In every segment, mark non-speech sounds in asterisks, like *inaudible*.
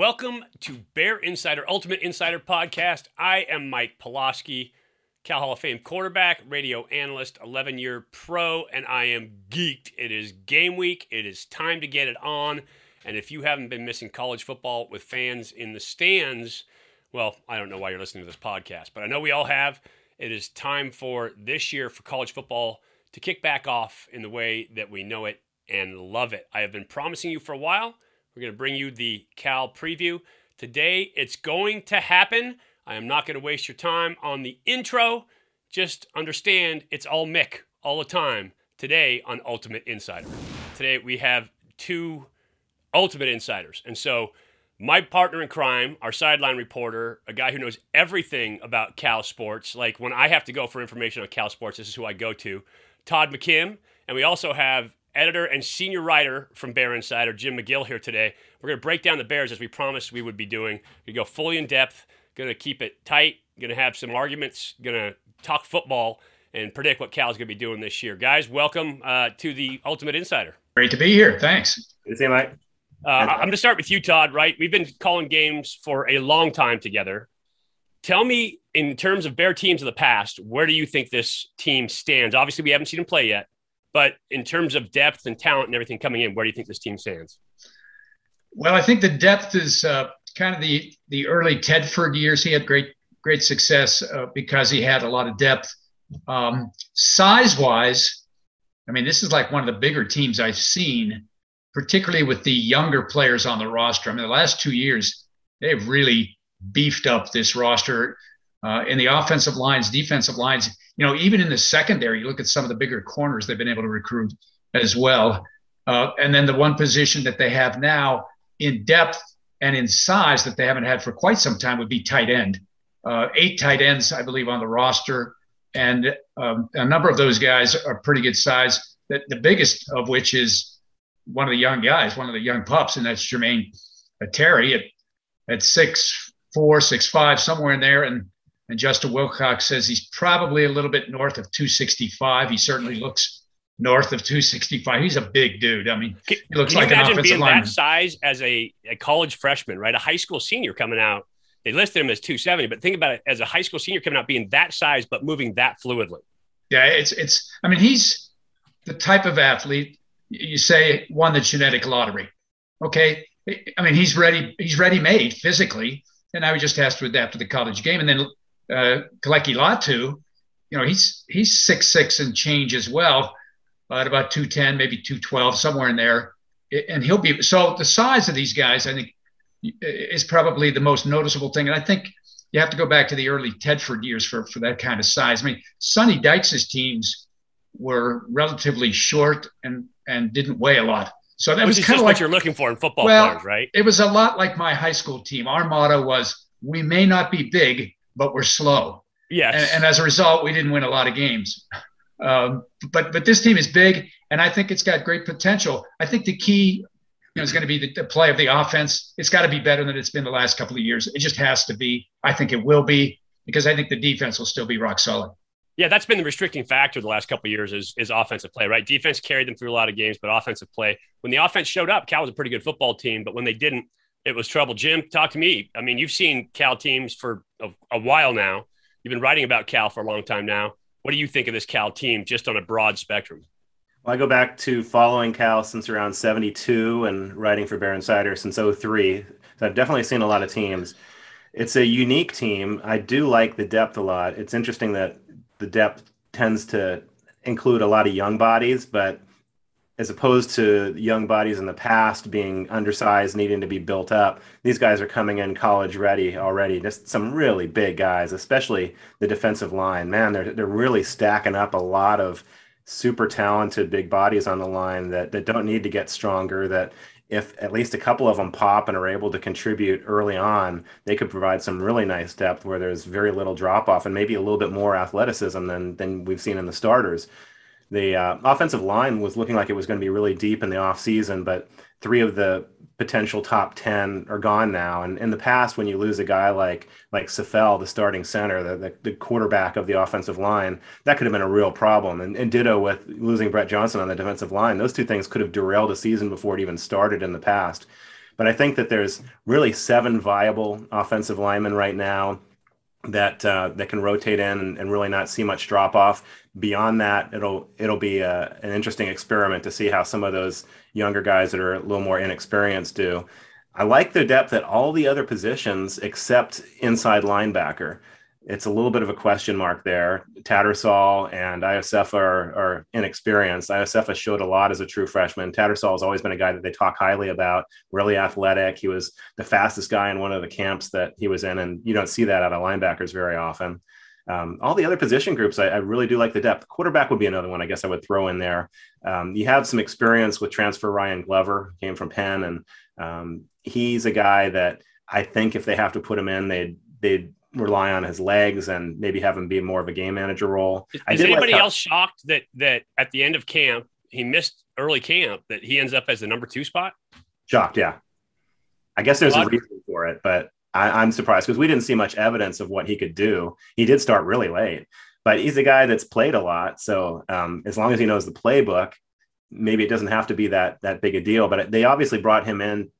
Welcome to Bear Insider Ultimate Insider Podcast. I am Mike Pawlowski, Cal Hall of Fame quarterback, radio analyst, 11 year pro, and I am geeked. It is game week. It is time to get it on. And if you haven't been missing college football with fans in the stands, well, I don't know why you're listening to this podcast, but I know we all have. It is time for this year for college football to kick back off in the way that we know it and love it. I have been promising you for a while. We're going to bring you the Cal preview. Today, it's going to happen. I am not going to waste your time on the intro. Just understand it's all Mick all the time today on Ultimate Insider. Today, we have two Ultimate Insiders. And so, my partner in crime, our sideline reporter, a guy who knows everything about Cal sports. Like when I have to go for information on Cal sports, this is who I go to. Todd McKim. And we also have editor and senior writer from Bear Insider, Jim McGill, here today. We're going to break down the Bears as we promised we would be doing. We're gonna go fully in depth, going to keep it tight, going to have some arguments, going to talk football, and predict what Cal's going to be doing this year. Guys, welcome uh, to the Ultimate Insider. Great to be here. Thanks. Good to see you, Mike. Uh, I'm going to start with you, Todd. Right, we've been calling games for a long time together. Tell me, in terms of Bear teams of the past, where do you think this team stands? Obviously, we haven't seen them play yet, but in terms of depth and talent and everything coming in, where do you think this team stands? Well, I think the depth is uh, kind of the the early Tedford years. He had great great success uh, because he had a lot of depth. Um, size wise, I mean, this is like one of the bigger teams I've seen, particularly with the younger players on the roster. I mean, the last two years they've really beefed up this roster uh, in the offensive lines, defensive lines. You know, even in the secondary, you look at some of the bigger corners they've been able to recruit as well. Uh, and then the one position that they have now in depth and in size that they haven't had for quite some time would be tight end. Uh, eight tight ends, I believe, on the roster, and um, a number of those guys are pretty good size. The, the, biggest of which is one of the young guys, one of the young pups, and that's Jermaine Terry at at six four, six five, somewhere in there, and and Justin Wilcox says he's probably a little bit north of 265. He certainly looks north of 265. He's a big dude. I mean, can, he looks like an offensive being lineman. that size as a, a college freshman, right? A high school senior coming out. They listed him as 270, but think about it as a high school senior coming out being that size, but moving that fluidly. Yeah, it's it's. I mean, he's the type of athlete you say won the genetic lottery. Okay, I mean he's ready. He's ready made physically, and now he just has to adapt to the college game. And then uh, Keleki Latu, you know, he's he's six six and change as well, uh, at about two ten, maybe two twelve, somewhere in there, and he'll be so the size of these guys, I think, is probably the most noticeable thing, and I think you have to go back to the early Tedford years for for that kind of size. I mean, Sonny Dykes' teams were relatively short and and didn't weigh a lot. So that Which was kind of like what you're looking for in football well, players, right? It was a lot like my high school team. Our motto was, "We may not be big, but we're slow. Yes. And, and, as a result, we didn't win a lot of games. Um, but but this team is big, and I think it's got great potential. I think the key, you know, is going to be the, the play of the offense. It's got to be better than it's been the last couple of years. It just has to be. I think it will be because I think the defense will still be rock solid. Yeah, that's been the restricting factor the last couple of years is, is offensive play, right? Defense carried them through a lot of games, but offensive play. When the offense showed up, Cal was a pretty good football team, but when they didn't, it was trouble. Jim, talk to me. I mean, you've seen Cal teams for a, a, while now. You've been writing about Cal for a long time now. What do you think of this Cal team just on a broad spectrum? Well, I go back to following Cal since around 72 and writing for Bear Insider since 03. So I've definitely seen a lot of teams. It's a unique team. I do like the depth a lot. It's interesting that the depth tends to include a lot of young bodies, but as opposed to young bodies in the past being undersized, needing to be built up. These guys are coming in college ready already. Just some really big guys, especially the defensive line. Man, they're they're really stacking up a lot of super talented big bodies on the line that that don't need to get stronger. That if at least a couple of them pop and are able to contribute early on, they could provide some really nice depth where there's very little drop off and maybe a little bit more athleticism than than we've seen in the starters the uh, offensive line was looking like it was going to be really deep in the offseason, but three of the potential top 10 are gone now. And in the past, when you lose a guy like like Saffell, the starting center, the, the, the, quarterback of the offensive line, that could have been a real problem. And, and ditto with losing Brett Johnson on the defensive line. Those two things could have derailed a season before it even started in the past. But I think that there's really seven viable offensive linemen right now that uh, that can rotate in and, and, really not see much drop off. Beyond that, it'll it'll be a, uh, an interesting experiment to see how some of those younger guys that are a little more inexperienced do. I like the depth at all the other positions except inside linebacker it's a little bit of a question mark there. Tattersall and Iosefa are, are inexperienced. Iosefa showed a lot as a true freshman. Tattersall has always been a guy that they talk highly about, really athletic. He was the fastest guy in one of the camps that he was in, and you don't see that out of linebackers very often. Um, all the other position groups, I, I, really do like the depth. Quarterback would be another one I guess I would throw in there. Um, you have some experience with transfer Ryan Glover, came from Penn, and um, he's a guy that I think if they have to put him in, they'd they'd rely on his legs and maybe have him be more of a game manager role. Is, anybody like else shocked that that at the end of camp he missed early camp that he ends up as the number two spot? Shocked, yeah. I guess there's a, a reason for it, but I, am surprised because we didn't see much evidence of what he could do. He did start really late, but he's a guy that's played a lot. So um, as long as he knows the playbook, maybe it doesn't have to be that that big a deal. But they obviously brought him in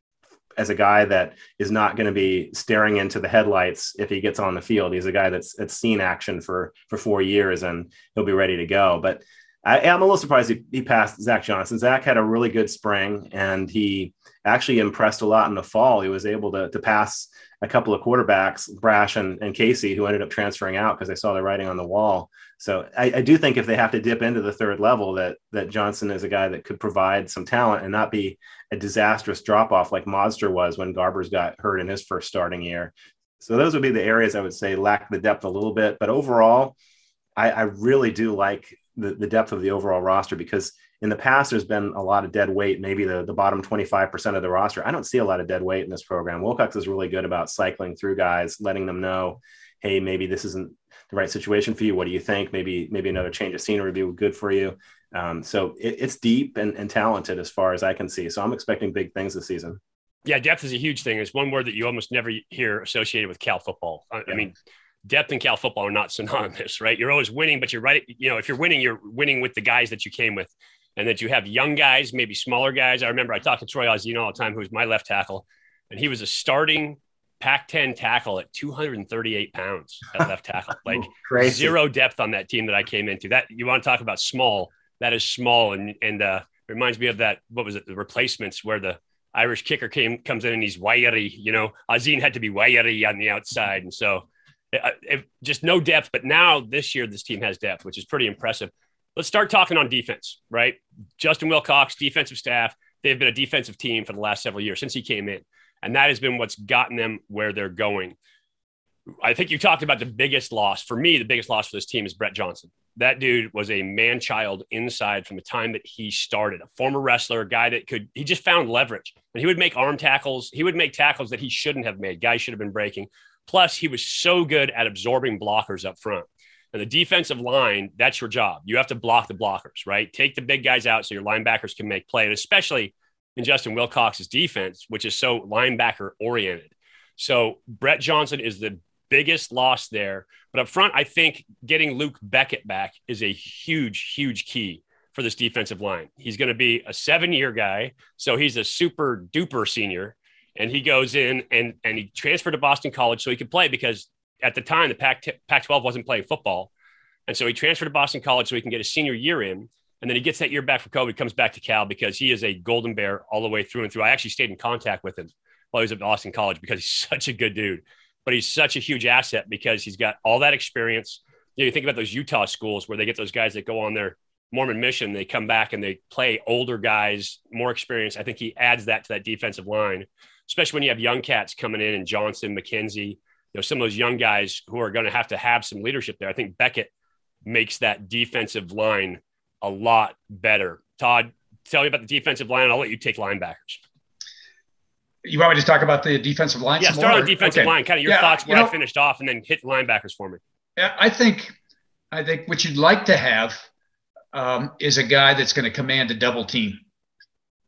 as a guy that is not going to be staring into the headlights if he gets on the field. He's a guy that's that's seen action for for four years and he'll be ready to go. But I, am a little surprised he, he passed Zach Johnson. Zach had a really good spring and he actually impressed a lot in the fall. He was able to, to pass a couple of quarterbacks, Brasch and, and Casey, who ended up transferring out because they saw the writing on the wall. So I, I, do think if they have to dip into the third level, that that Johnson is a guy that could provide some talent and not be a disastrous drop off like Modster was when Garbers got hurt in his first starting year. So those would be the areas I would say lack the depth a little bit. But overall, I, I really do like the, the depth of the overall roster because in the past there's been a lot of dead weight, maybe the, the bottom 25% of the roster. I don't see a lot of dead weight in this program. Wilcox is really good about cycling through guys, letting them know, hey, maybe this isn't the right situation for you. What do you think? Maybe maybe another change of scenery would be good for you. Um, so it, it's deep and, and talented as far as I can see. So I'm expecting big things this season. Yeah, depth is a huge thing. It's one word that you almost never hear associated with Cal football. I, yeah. I mean, depth and Cal football are not synonymous, right? You're always winning, but you're right. You know, if you're winning, you're winning with the guys that you came with, and that you have young guys, maybe smaller guys. I remember I talked to Troy Auzenne all the time, who was my left tackle, and he was a starting Pac-10 tackle at 238 pounds at left tackle. *laughs* Like zero depth on that team that I came into. That you want to talk about small? That is small, and and uh, reminds me of that. What was it? The replacements where the Irish kicker came comes in and he's wiry. You know, Auzenne had to be wiry on the outside, and so it, it, just no depth. But now this year, this team has depth, which is pretty impressive. Let's start talking on defense, right? Justin Wilcox, defensive staff. They've been a defensive team for the last several years since he came in. And that has been what's gotten them where they're going. I think you talked about the biggest loss. For me, the biggest loss for this team is Brett Johnson. That dude was a man child inside from the time that he started, a former wrestler, a guy that could, he just found leverage and he would make arm tackles. He would make tackles that he shouldn't have made. Guys should have been breaking. Plus, he was so good at absorbing blockers up front. And the defensive line, that's your job. You have to block the blockers, right? Take the big guys out so your linebackers can make play. And especially in Justin Wilcox's defense, which is so linebacker oriented. So Brett Johnson is the biggest loss there. But up front, I think getting Luc Bequette back is a huge, huge key for this defensive line. He's going to be a seven year guy. So he's a super duper senior. And he goes in and, and he transferred to Boston College so he could play because at the time the Pac, Pac 12 wasn't playing football. And so he transferred to Boston College so he can get a senior year in. And then he gets that year back from COVID, comes back to Cal because he is a golden bear all the way through and through. I actually stayed in contact with him while he was at Boston College because he's *laughs* such a good dude. But he's such a huge asset because he's got all that experience. You know, you think about those Utah schools where they get those guys that go on their Mormon mission, they come back and they play older guys, more experience. I think he adds that to that defensive line, especially when you have young cats coming in and Johnson, McKenzie, you know, some of those young guys who are going to have to have some leadership there. I think Bequette makes that defensive line a lot better. Todd, tell me about the defensive line. I'll let you take linebackers. You want me to talk about the defensive line? Yeah, start on defensive okay. line. Kind of your yeah, thoughts where you know, I finished off, and then hit linebackers for me. I think, I think what you'd like to have um, is a guy that's going to command a double team.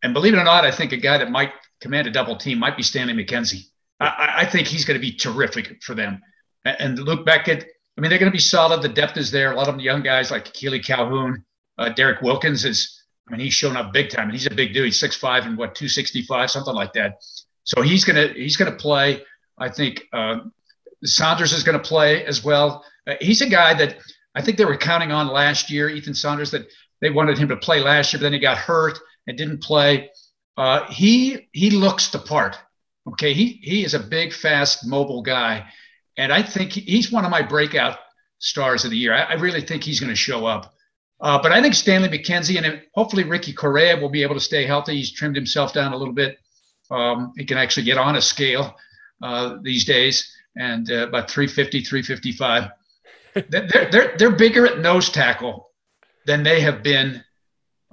And believe it or not, I think a guy that might command a double team might be Stanley McKenzie. I, I think he's going to be terrific for them. And Luc Bequette, I mean, they're going to be solid. The depth is there. A lot of young guys like Keely Calhoun. Uh, Derek Wilkins is, I mean, he's shown up big time, and he's a big dude. He's six five and what two sixty five, something like that. So he's gonna he's gonna play. I think uh, Saunders is to play as well. Uh, he's a guy that I think they were counting on last year, Ethan Saunders, that they wanted him to play last year, but then he got hurt and didn't play. Uh, he he looks the part. Okay, he he is a big, fast, mobile guy, and I think he's one of my breakout stars of the year. I, I really think he's going to show up. Uh, but I think Stanley McKenzie and hopefully Ricky Correia will be able to stay healthy. He's trimmed himself down a little bit. Um, he can actually get on a scale uh, these days, and uh, about 350, 355. *laughs* they're, they're, they're bigger at nose tackle than they have been.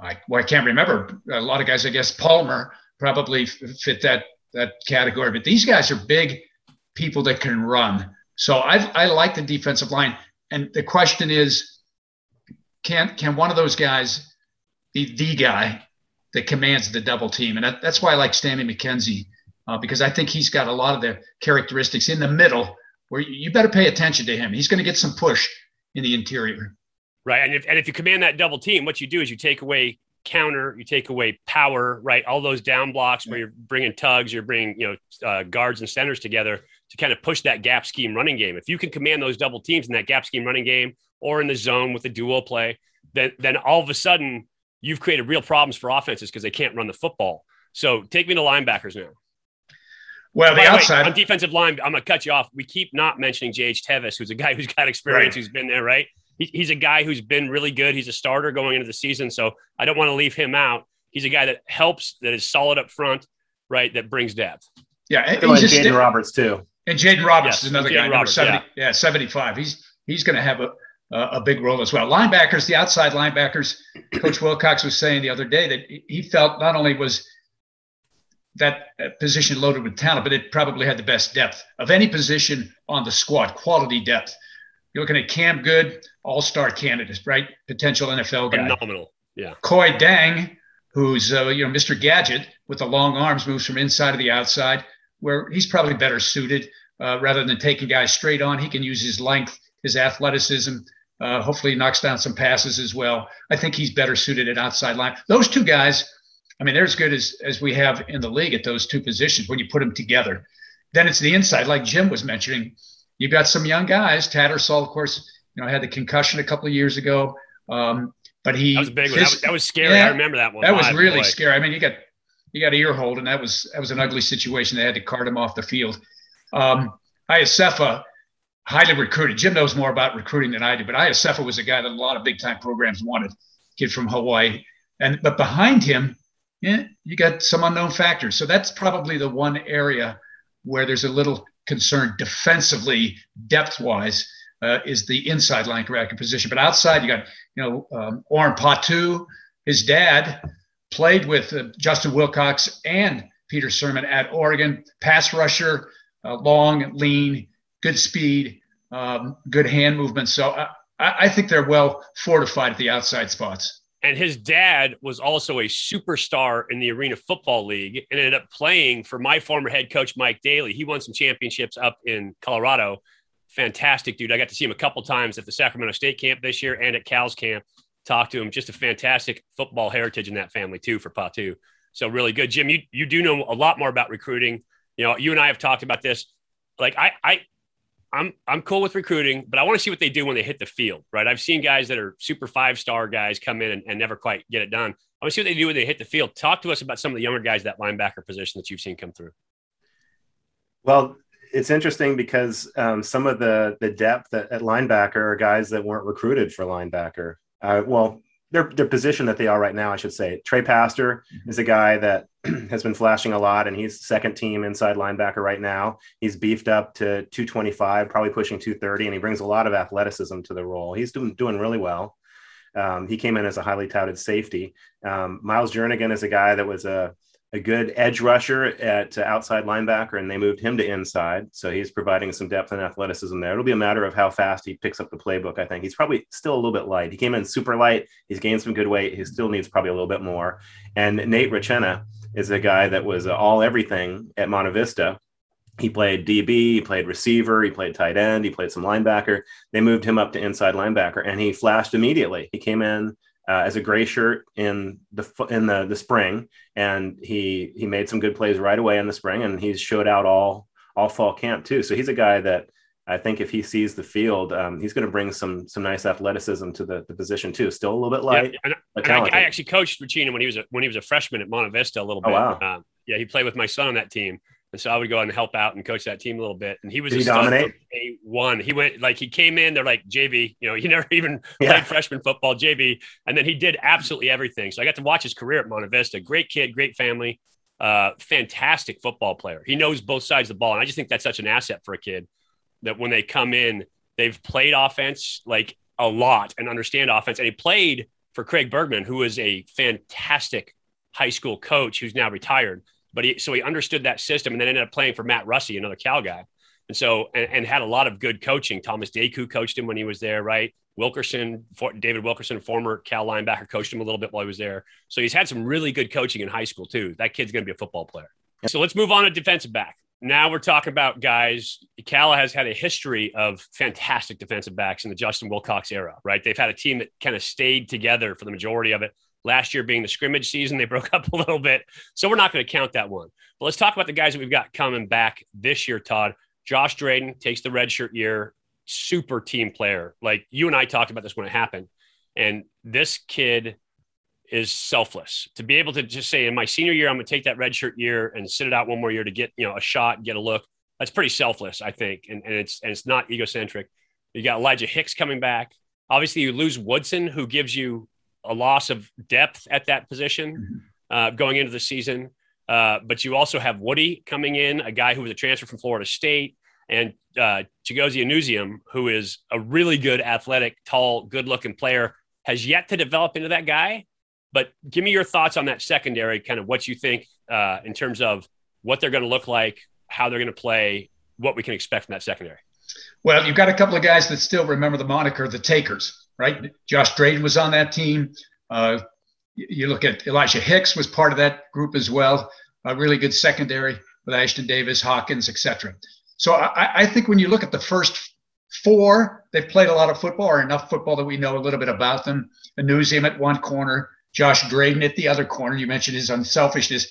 I, well, I can't remember. A lot of guys, I guess Palmer probably fit that that category, but these guys are big people that can run. So I, I like the defensive line. And the question is, can can one of those guys be the guy that commands the double team? And that, that's why I like Stanley McKenzie uh, because I think he's got a lot of the characteristics in the middle where you better pay attention to him. He's going to get some push in the interior. Right. And if, and if you command that double team, what you do is you take away counter, you take away power, right? All those down blocks where you're bringing tugs, you're bringing, you know, uh, guards and centers together to kind of push that gap scheme running game. If you can command those double teams in that gap scheme running game or in the zone with the dual play, then, then all of a sudden you've created real problems for offenses because they can't run the football. So take me to linebackers now. Well, the outside on defensive line, I'm going to cut you off. We keep not mentioning J.H. Tevis, who's a guy who's got experience, right. who's been there, right? He, he's a guy who's been really good. He's a starter going into the season, so I don't want to leave him out. He's a guy that helps, that is solid up front, right? That brings depth. Yeah, and like Jaden Roberts too. And Jaden Roberts yes, is another guy, Roberts, 70, yeah. yeah, 75. He's he's going to have a a big role as well. Linebackers, the outside linebackers, Coach Wilcox was saying the other day that he felt not only was that position loaded with talent, but it probably had the best depth of any position on the squad, quality depth. You're looking at Cam Goode, all star candidate, right? Potential NFL guy. Phenomenal. Yeah. Kuony Deng, who's, uh, you know, Mr. Gadget with the long arms, moves from inside to the outside, where he's probably better suited uh, rather than taking guys straight on. He can use his length, his athleticism. Uh, hopefully, knocks down some passes as well. I think he's better suited at outside line. Those two guys I mean, they're as good as, as we have in the league at those two positions when you put them together. Then it's the inside, like Jim was mentioning. You've got some young guys. Tattersall, of course, you know, had the concussion a couple of years ago. Um, but he that was big. His, that, was, that, was, scary. Yeah, I remember that one. That was really boy. scary. I mean, you got you got ear hold, and that was that was an ugly situation. They had to cart him off the field. Um, Iosefa, highly recruited. Jim knows more about recruiting than I do, but Iosefa was a guy that a lot of big time programs wanted. Kid from Hawaii, and but behind him yeah, you got some unknown factors. So that's probably the one area where there's a little concern defensively, depth wise, uh, is the inside linebacker position. But outside, you got you know um, Orin Patu. His dad played with uh, Justin Wilcox and Peter Sirmon at Oregon. Pass rusher, uh, long, lean, good speed, um, good hand movement. So I, I think they're well fortified at the outside spots. And his dad was also a superstar in the Arena Football League and ended up playing for my former head coach, Mike Dailey. He won some championships up in Colorado. Fantastic dude. I got to see him a couple times at the Sacramento State camp this year and at Cal's camp. Talk to him. Just a fantastic football heritage in that family, too, for Patu. So, really good. Jim, you, you do know a lot more about recruiting. You know, you and I have talked about this. Like, I, I, I'm I'm cool with recruiting, but I want to see what they do when they hit the field, right? I've seen guys that are super five star guys come in and, and, never quite get it done. I want to see what they do when they hit the field. Talk to us about some of the younger guys that linebacker position that you've seen come through. Well, it's interesting because um, some of the the depth at, at, linebacker are guys that weren't recruited for linebacker. Uh, well, their their position that they are right now, I should say. Trey Paster mm-hmm. is a guy that *clears throat* has been flashing a lot, and he's second team inside linebacker right now. He's beefed up to 225, probably pushing 230, and he brings a lot of athleticism to the role. He's doing doing really well. Um, he came in as a highly touted safety. Um, Myles Jernigan is a guy that was a a good edge rusher at uh, outside linebacker, and they moved him to inside. So he's providing some depth and athleticism there. It'll be a matter of how fast he picks up the playbook. I think he's probably still a little bit light. He came in super light. He's gained some good weight. He still needs probably a little bit more. And Nate Rutchena is a guy that was all everything at Monte Vista. He played DB, he played receiver, he played tight end, he played some linebacker. They moved him up to inside linebacker, and he flashed immediately. He came in uh, as a gray shirt in the in the the spring, and he he made some good plays right away in the spring, and he's showed out all all fall camp too. So he's a guy that I think if he sees the field, um, he's going to bring some some nice athleticism to the, the position too. Still a little bit light, yeah, and, I, I, actually coached Rutchena when he was a, when he was a freshman at Monte Vista a little oh, bit. Oh, wow. Um, yeah, he played with my son on that team. And so I would go out and help out and coach that team a little bit. And he was Did a he dominate. A one. He went like he came in. They're like JV. You know, *laughs* he never even yeah. played freshman football. JV, and then he did absolutely everything. So I got to watch his career at Monte Vista. Great kid, great family, uh, fantastic football player. He knows both sides of the ball, and I just think that's such an asset for a kid that when they come in, they've played offense like a lot and understand offense. And he played for Craig Bergman, who is a fantastic high school coach who's now retired but he so he understood that system and then ended up playing for Matt Russey, another Cal guy. And so and, and had a lot of good coaching. Thomas Deku coached him when he was there, right? Wilkerson, for, David Wilkerson, former Cal linebacker, coached him a little bit while he was there. So he's had some really good coaching in high school too. That kid's going to be a football player. So let's move on to defensive back. Now we're talking about guys. Cal has had a history of fantastic defensive backs in the Justin Wilcox era, right? They've had a team that kind of stayed together for the majority of it. Last year being the scrimmage season, they *laughs* broke up a little bit. So we're not going to count that one. But let's talk about the guys that we've got coming back this year, Todd. Josh Drayden takes the redshirt year, super team player. Like you and I talked about this when it happened. And this kid is selfless to be able to just say in my senior year, I'm going to take that redshirt year and sit it out one more year to get, you know, a shot, get a look. That's pretty selfless, I think. And, and it's, and it's not egocentric. You got Elijah Hicks coming back. Obviously you lose Woodson, who gives you a loss of depth at that position mm-hmm. uh, going into the season. Uh, but you also have Woody coming in, a guy who was a transfer from Florida State, and uh, Chigozie Anusiem, who is a really good, athletic, tall, good-looking player, has yet to develop into that guy. But give me your thoughts on that secondary, kind of what you think uh, in terms of what they're going to look like, how they're going to play, what we can expect from that secondary. Well, you've got a couple of guys that still remember the moniker, the Takers right? Josh Drayden was on that team. Uh, you look at Elijah Hicks was part of that group as well. A really good secondary with Ashtyn Davis, Hawkins, etc. So I, I, think when you look at the first four, they've played a lot of football or enough football that we know a little bit about them. Anusiem at one corner, Josh Drayden at the other corner. You mentioned his unselfishness.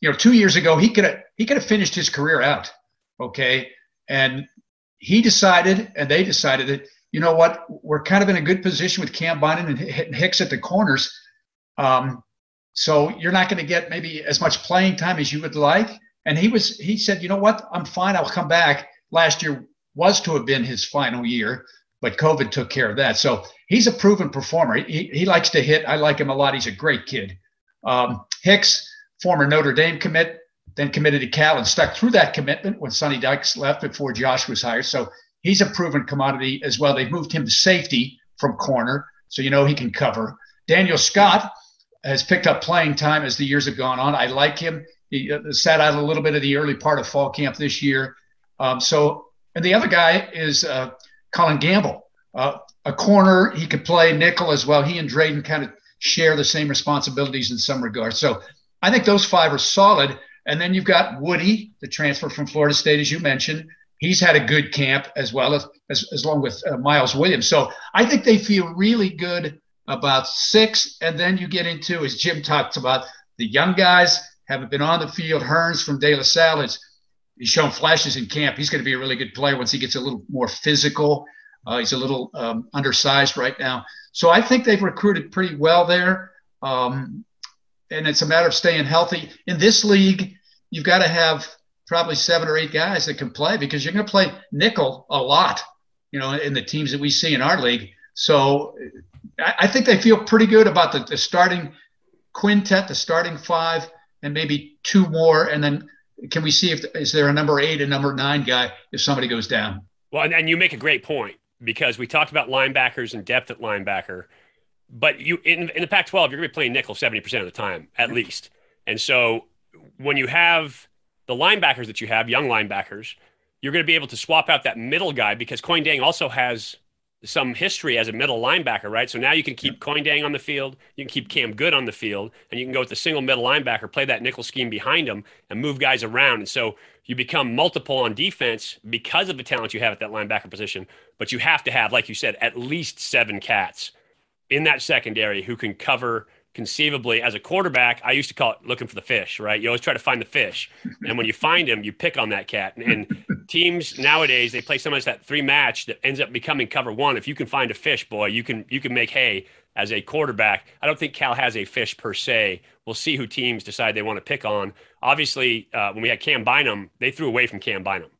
You know, two years ago he could have he could have finished his career out. Okay, and he decided, and they decided that you know what? We're kind of in a good position with Cam Bynum and Hicks at the corners. Um, so you're not going to get maybe as much playing time as you would like. And he was, he said, you know what? I'm fine. I'll come back. Last year was to have been his final year, but COVID took care of that. So he's a proven performer. He, he likes to hit. I like him a lot. He's a great kid. Um, Hicks, former Notre Dame commit, then committed to Cal and stuck through that commitment when Sonny Dykes left before Josh was hired. So He's a proven commodity as well. They've moved him to safety from corner, so you know he can cover. Daniel Scott has picked up playing time as the years have gone on. I like him. He uh, sat out a little bit of the early part of fall camp this year. Um, so, and the other guy is uh, Collin Gamble, uh, a corner. He could play nickel as well. He and Drayden kind of share the same responsibilities in some regards. So, I think those five are solid. And then you've got Woody, the transfer from Florida State, as you mentioned he's had a good camp as well as as, as long with uh, Miles Williams. So I think they feel really good about six. And then you get into, as Jim talked about, the young guys haven't been on the field. Hearns from De La Salle he's shown flashes in camp. He's going to be a really good player once he gets a little more physical. Uh, he's a little um, undersized right now. So I think they've recruited pretty well there. Um, and it's a matter of staying healthy. In this league, you've got to have probably seven or eight guys that can play because you're going to play nickel a lot, you know, in the teams that we see in our league. So I, think they feel pretty good about the, the starting quintet, the starting five, and maybe two more. And then can we see if is there a number eight, a number nine guy if somebody goes down? Well, and, and you make a great point because we talked about linebackers and depth at linebacker, but you in, in the Pac-12 you're going to be playing nickel seventy percent of the time at least. And so when you have the linebackers that you have, young linebackers, you're going to be able to swap out that middle guy because Kuony Deng also has some history as a middle linebacker, right? So now you can keep Kuony Deng on the field, you can keep Cam Goode on the field, and you can go with the single middle linebacker, play that nickel scheme behind him, and move guys around. And so you become multiple on defense because of the talent you have at that linebacker position. But you have to have, like you said, at least seven cats in that secondary who can cover conceivably as a quarterback, I used to call it looking for the fish, right? You always try to find the fish. And when you find him, you pick on that cat. And, and teams nowadays, they play so much that three match that ends up becoming cover one. If you can find a fish, boy, you can you can make hay as a quarterback. I don't think Cal has a fish per se. We'll see who teams decide they want to pick on. Obviously, uh, when we had Cam Bynum, they threw away from Cam Bynum.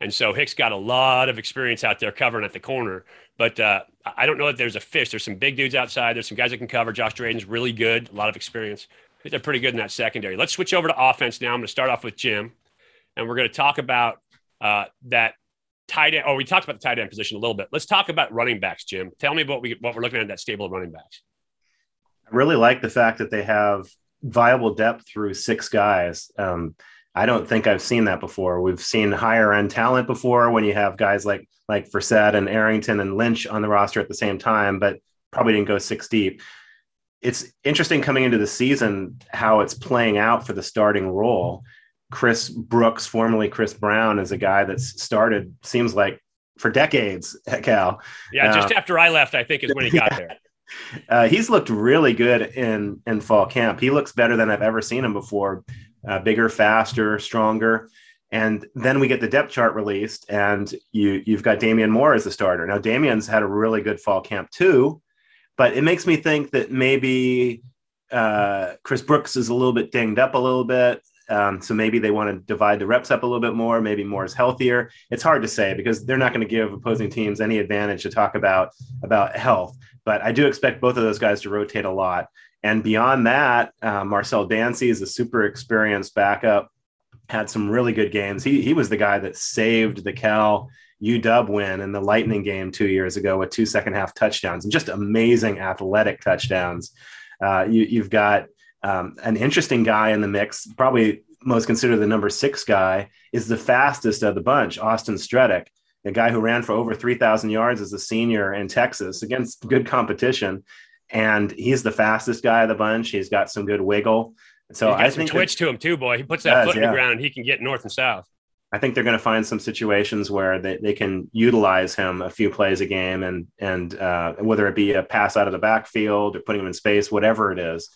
And so Hicks got a lot of experience out there covering at the corner. But uh, I don't know that there's a fish. There's some big dudes outside. There's some guys that can cover. Josh Drayden's really good, a lot of experience. They're pretty good in that secondary. Let's switch over to offense now. I'm going to start off with Jim, and we're going to talk about uh, that tight end. Oh, we talked about the tight end position a little bit. Let's talk about running backs, Jim. Tell me what we what we're looking at that stable of running backs. I really like the fact that they have viable depth through six guys. Um, I don't think I've seen that before. We've seen higher end talent before when you have guys like like Forsett and Arrington and Lynch on the roster at the same time, but probably didn't go six deep. It's interesting coming into the season how it's playing out for the starting role. Chris Brooks, formerly Chris Brown, is a guy that's started seems like for decades at *laughs* Cal. Yeah, just uh, after I left, I think is when he got yeah. there. *laughs* Uh, he's looked really good in in fall camp. He looks better than I've ever seen him before. Uh, bigger, faster, stronger. And then we get the depth chart released, and you you've got Damian Moore as the starter. Now Damian's had a really good fall camp too, but it makes me think that maybe uh, Chris Brooks is a little bit dinged up a little bit. Um, so maybe they want to divide the reps up a little bit more. Maybe Moore is healthier. It's hard to say because they're not going to give opposing teams any advantage to talk about about health. But I do expect both of those guys to rotate a lot. And beyond that, uh, Marcel Dancy is a super experienced backup had some really good games. He he was the guy that saved the Cal UW win in the Lightning game two years ago with two second half touchdowns and just amazing athletic touchdowns. Uh, you, have got um, an interesting guy in the mix, probably most considered the number six guy, is the fastest of the bunch, Austin Stredick, a guy who ran for over 3,000 yards as a senior in Texas against good competition. And he's the fastest guy of the bunch. He's got some good wiggle. So I think twitch to him too, boy. He puts that does, foot in yeah. the ground and he can get north and south. I think they're going to find some situations where they, they can utilize him a few plays a game and and uh, whether it be a pass out of the backfield or putting him in space, whatever it is.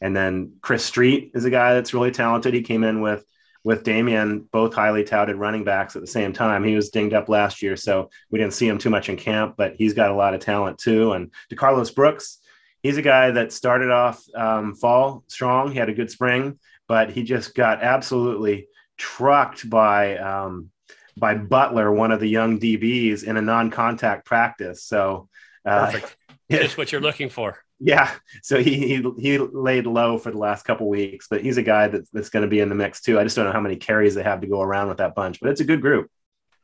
And then Chris Street is a guy that's really talented. He came in with with Damian, both highly touted running backs at the same time. He was dinged up last year, so we didn't see him too much in camp, but he's got a lot of talent too. And DeCarlos Brooks, he's a guy that started off um, fall strong. He had a good spring, but he just got absolutely trucked by um, by Butler, one of the young DBs, in a non-contact practice. So, uh. That's *laughs* what you're looking for. Yeah. So he, he he laid low for the last couple weeks, but he's a guy that's that's going to be in the mix too. I just don't know how many carries they have to go around with that bunch, but it's a good group.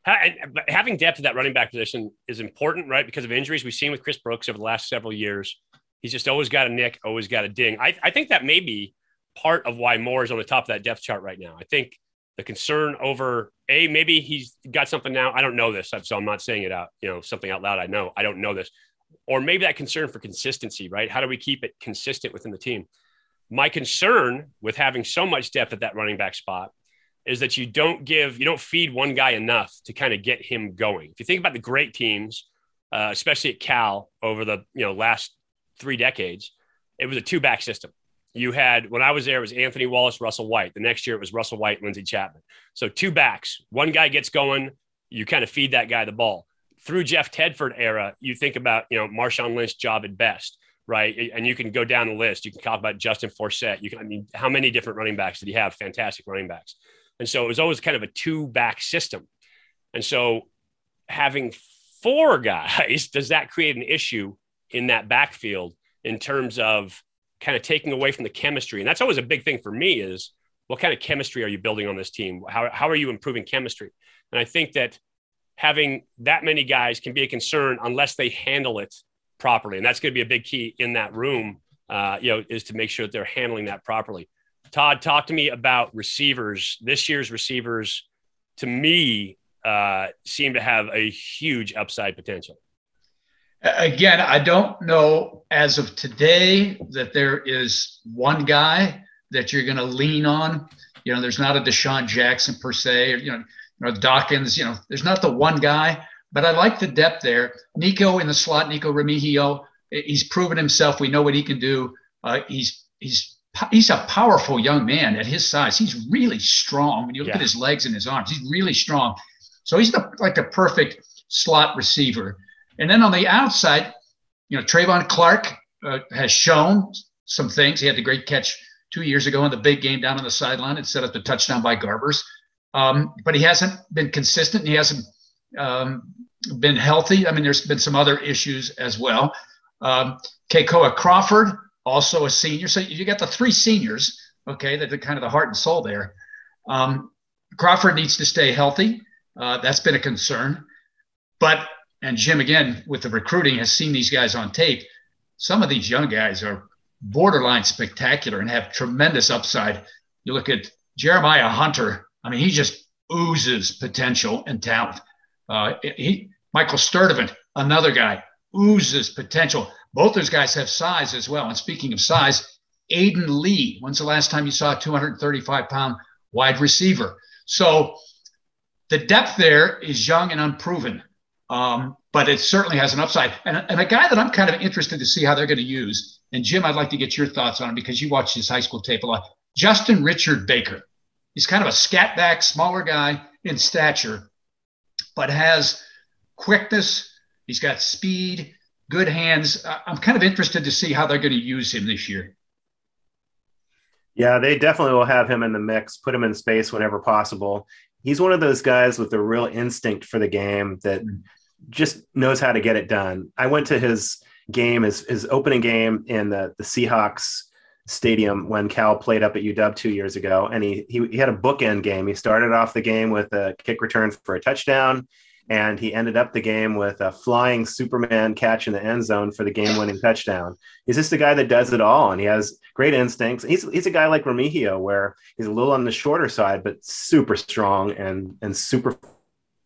Having depth at that running back position is important, right? Because of injuries we've seen with Chris Brooks over the last several years. He's just always got a nick, always got a ding. I, I think that may be part of why Moore is on the top of that depth chart right now. I think the concern over a maybe he's got something now. I don't know this, so I'm not saying it out. You know, something out loud. I know I don't know this, or maybe that concern for consistency. Right? How do we keep it consistent within the team? My concern with having so much depth at that running back spot is that you don't give, you don't feed one guy enough to kind of get him going. If you think about the great teams, uh, especially at Cal over the you know last three decades, it was a two back system. You had, when I was there, it was Anthony Wallace, Russell White. The next year, it was Russell White, Lindsey Chapman. So two backs. One guy gets going, you kind of feed that guy the ball. Through Jeff Tedford era, you think about, you know, Marshawn Lynch job at best, right? And you can go down the list. You can talk about Justin Forsett. You can, I mean, how many different running backs did he have? Fantastic running backs. And so it was always kind of a two back system. And so having four *laughs* guys, does that create an issue in that backfield in terms of kind of taking away from the chemistry. And that's always a big thing for me is what kind of chemistry are you building on this team? How, how are you improving chemistry? And I think that having that many guys can be a concern unless they handle it properly. And that's going to be a big key in that room, uh, you know, is to make sure that they're handling that properly. Todd, talk to me about receivers. This year's receivers, to me, uh, seem to have a huge upside potential. Again, I don't know as of today that there is one guy that you're going to lean on. You know, there's not a DeSean Jackson per se, or, you know, you know, Dawkins, you know, there's not the one guy, but I like the depth there. Nikko in the slot, Nikko Remigio, He's proven himself. We know what he can do. Uh, he's he's he's a powerful young man at his size. He's really strong. When you look yeah. at his legs and his arms, he's really strong. So he's the, like a perfect slot receiver. And then on the outside, you know, Trevon Clark uh, has shown some things. He had the great catch two years ago in the big game down on the sideline and set up the touchdown by Garbers. Um, but he hasn't been consistent. He hasn't um, been healthy. I mean, there's been some other issues as well. Um, Kekoa Crawford, also a senior. So you got the three seniors, okay, that are kind of the heart and soul there. Um, Crawford needs to stay healthy. Uh, that's been a concern. But, and Jim, again, with the recruiting, has seen these guys on tape. Some of these young guys are borderline spectacular and have tremendous upside. You look at Jeremiah Hunter, I mean, he just oozes potential and talent. Uh, he, Michael Sturdivant, another guy, oozes potential. Both those guys have size as well. And speaking of size, Aiden Lee, when's the last time you saw a 235 pound wide receiver? So the depth there is young and unproven, um, but it certainly has an upside. And, and a guy that I'm kind of interested to see how they're going to use, and Jim, I'd like to get your thoughts on him because you watch his high school tape a lot. Justin Richard Baker. He's kind of a scat back, smaller guy in stature, but has quickness. He's got speed good hands. I'm kind of interested to see how they're going to use him this year. Yeah, they definitely will have him in the mix, put him in space whenever possible. He's one of those guys with a real instinct for the game that hmm. just knows how to get it done. I went to his game, his, his opening game in the, the Seahawks stadium when Cal played up at UW two years ago. And he, he, he had a bookend game. He started off the game with a kick return for a touchdown and he ended up the game with a flying Superman catch in the end zone for the game-winning touchdown. He's just a guy that does it all, and he has great instincts. He's he's a guy like Remigio, where he's a little on the shorter side, but super strong and and super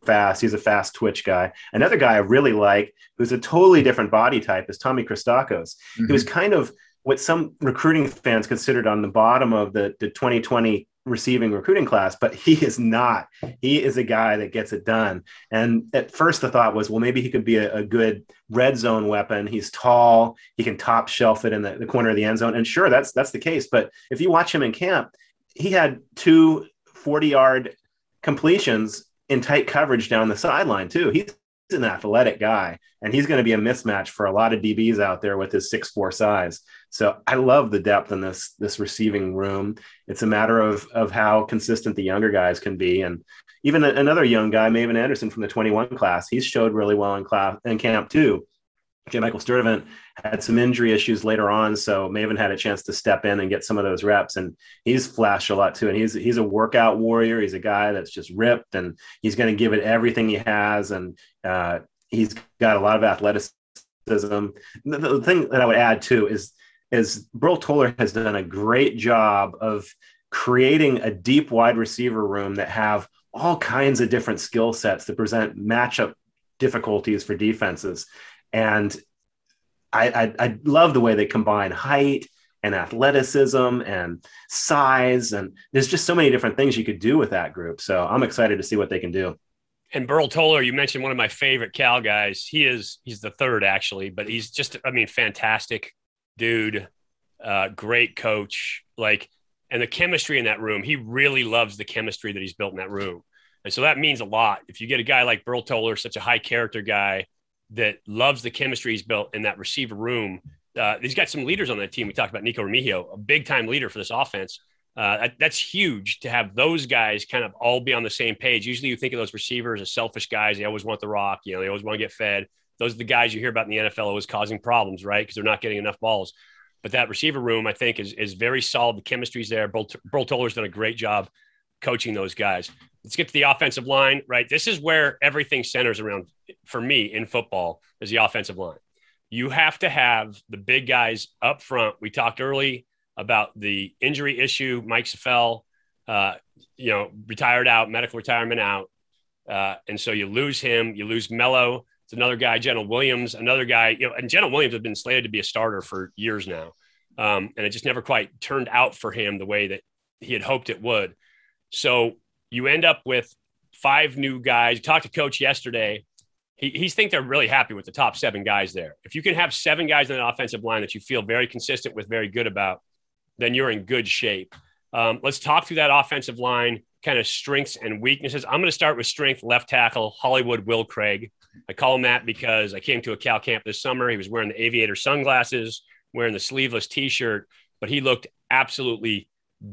fast. He's a fast twitch guy. Another guy I really like, who's a totally different body type, is Tommy Christakos. Mm-hmm. He was kind of what some recruiting fans considered on the bottom of the, the 2020 receiving recruiting class, but he is not. He is a guy that gets it done. And at first, the thought was, well, maybe he could be a, a good red zone weapon. He's tall. He can top shelf it in the, the, corner of the end zone. And sure, that's that's the case. But if you watch him in camp, he had two 40 yard completions in tight coverage down the sideline too. He's an athletic guy, and he's going to be a mismatch for a lot of DBs out there with his six four size. So I love the depth in this this receiving room. It's a matter of of how consistent the younger guys can be, and even another young guy, Mavin Anderson from the 21 class, he's showed really well in class in camp too. J. Michael Sturdivant had some injury issues later on, so Maven had a chance to step in and get some of those reps, and he's flashed a lot too. And he's he's a workout warrior. He's a guy that's just ripped, and he's going to give it everything he has, and uh, he's got a lot of athleticism. The, the, thing that I would add too is is Burl Toler has done a great job of creating a deep wide receiver room that have all kinds of different skill sets that present matchup difficulties for defenses. And I, I, I love the way they combine height and athleticism and size. And there's just so many different things you could do with that group. So I'm excited to see what they can do. And Burl Toler, you mentioned one of my favorite Cal guys. He is he's the third actually, but he's just I mean fantastic dude, uh, great coach. Like and the chemistry in that room, he really loves the chemistry that he's built in that room. And so that means a lot. If you get a guy like Burl Toler, such a high character guy, that loves the chemistry he's built in that receiver room. Uh, he's got some leaders on that team. We talked about Nikko Remigio, a big time leader for this offense. Uh, that, that's huge to have those guys kind of all be on the same page. Usually, you think of those receivers as selfish guys. They always want the rock. You know, they always want to get fed. Those are the guys you hear about in the NFL always causing problems, right? Because they're not getting enough balls. But that receiver room, I think, is is very solid. The chemistry's there. Burl, Burl Toler's done a great job coaching those guys. Let's get to the offensive line, right? This is where everything centers around for me in football is the offensive line. You have to have the big guys up front. We talked early about the injury issue. Mike Saffell, uh, you know, retired out, medical retirement out. Uh, and so you lose him, you lose Mello. It's another guy, Gentle Williams, another guy, you know, and Gentle Williams has been slated to be a starter for years now. Um, and it just never quite turned out for him the way that he had hoped it would. So you end up with five new guys. You talked to coach yesterday he, he's think they're really happy with the top seven guys there. If you can have seven guys in an offensive line that you feel very consistent with, very good about, then you're in good shape. Um, let's talk through that offensive line, kind of strengths and weaknesses. I'm going to start with strength left tackle, Hollywood Will Craig. I call him that because I came to a Cal camp this summer. He was wearing the aviator sunglasses, wearing the sleeveless t shirt, but he looked absolutely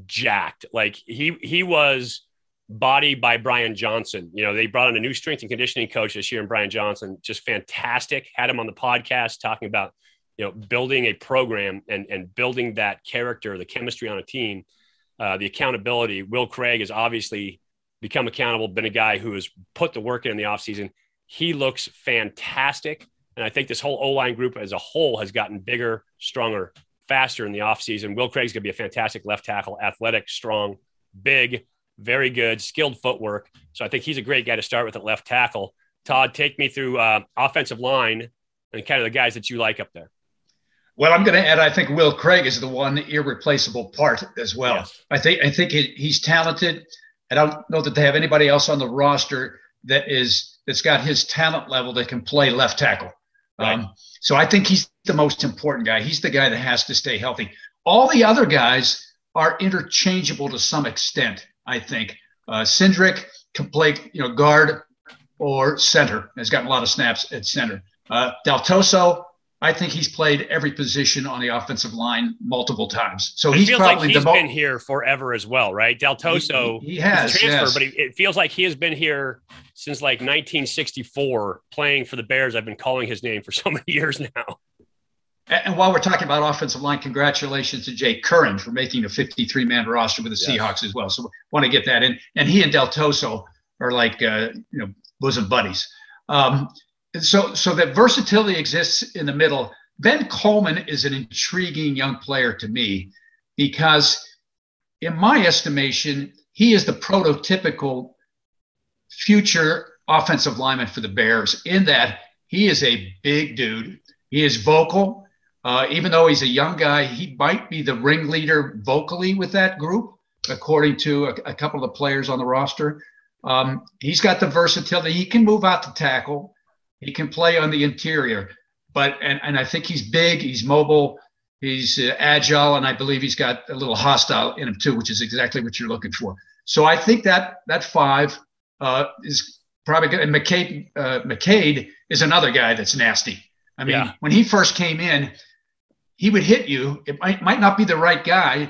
jacked. Like he, he was body by Brian Johnson. You know, they brought in a new strength and conditioning coach this year, and Brian Johnson, just fantastic. Had him on the podcast talking about, you know, building a program and and building that character, the chemistry on a team, uh, the accountability. Will Craig has obviously become accountable, been a guy who has put the work in, in the offseason. He looks fantastic. And I think this whole O line group as a whole has gotten bigger, stronger, faster in the offseason. Will Craig's going to be a fantastic left tackle, athletic, strong, big, very good, skilled footwork. So I think he's a great guy to start with at left tackle. Todd, take me through uh, offensive line and kind of the guys that you like up there. Well, I'm going to add. I think Will Craig is the one irreplaceable part as well. Yes. I think I think he's talented. I don't know that they have anybody else on the roster that is that's got his talent level that can play left tackle. Right. Um, so I think he's the most important guy. He's the guy that has to stay healthy. All the other guys are interchangeable to some extent. I think. Uh, Cindric can play, you know, guard or center. Has gotten a lot of snaps at center. Uh, Daltoso, I think he's played every position on the offensive line multiple times. So it he's feels probably like he's the been here forever as well, right? Daltoso, he, he has transfer, yes. but he, it feels like he has been here since like 1964, playing for the Bears. I've been calling his name for *laughs* so many years now. And while we're talking about offensive line, congratulations to Jake Curhan for making a 53 man roster with the yes. Seahawks as well. So want to get that in. And he and Daltoso are like, uh, you know, bosom buddies. Um, so, so that versatility exists in the middle. Ben Coleman is an intriguing young player to me because, in my estimation, he is the prototypical future offensive lineman for the Bears in that he is a big dude. He is vocal. Uh, even though he's a young guy, he might be the ringleader vocally with that group, according to a, a couple of the players on the roster. Um, he's got the versatility. He can move out to tackle. He can play on the interior, but and, and I think he's big. He's mobile. He's uh, agile, and I believe he's got a little hostile in him too, which is exactly what you're looking for. So I think that that five uh, is probably good. And McKade, uh, McKade is another guy that's nasty. I mean, yeah. when he first came in, he would hit you. It might, might not be the right guy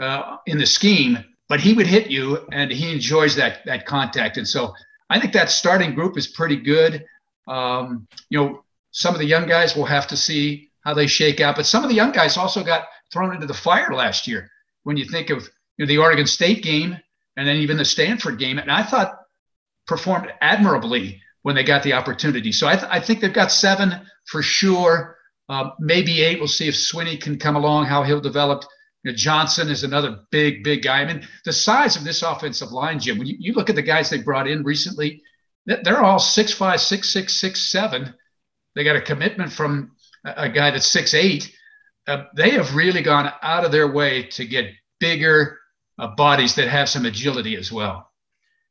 uh, in the scheme, but he would hit you, and he enjoys that that contact. And so I think that starting group is pretty good. Um, you know, some of the young guys will have to see how they shake out, but some of the young guys also got thrown into the fire last year. When you think of you know, the Oregon State game and then even the Stanford game, and I thought performed admirably when they got the opportunity. So I, th- I think they've got seven for sure. Uh, maybe eight. We'll see if Swinney can come along, how he'll develop. You know, Johnson is another big, big guy. I mean, the size of this offensive line, Jim, when you, you look at the guys they brought in recently, they're all six five, six six, six seven. They got a commitment from a, a guy that's six eight. Uh, they have really gone out of their way to get bigger uh, bodies that have some agility as well.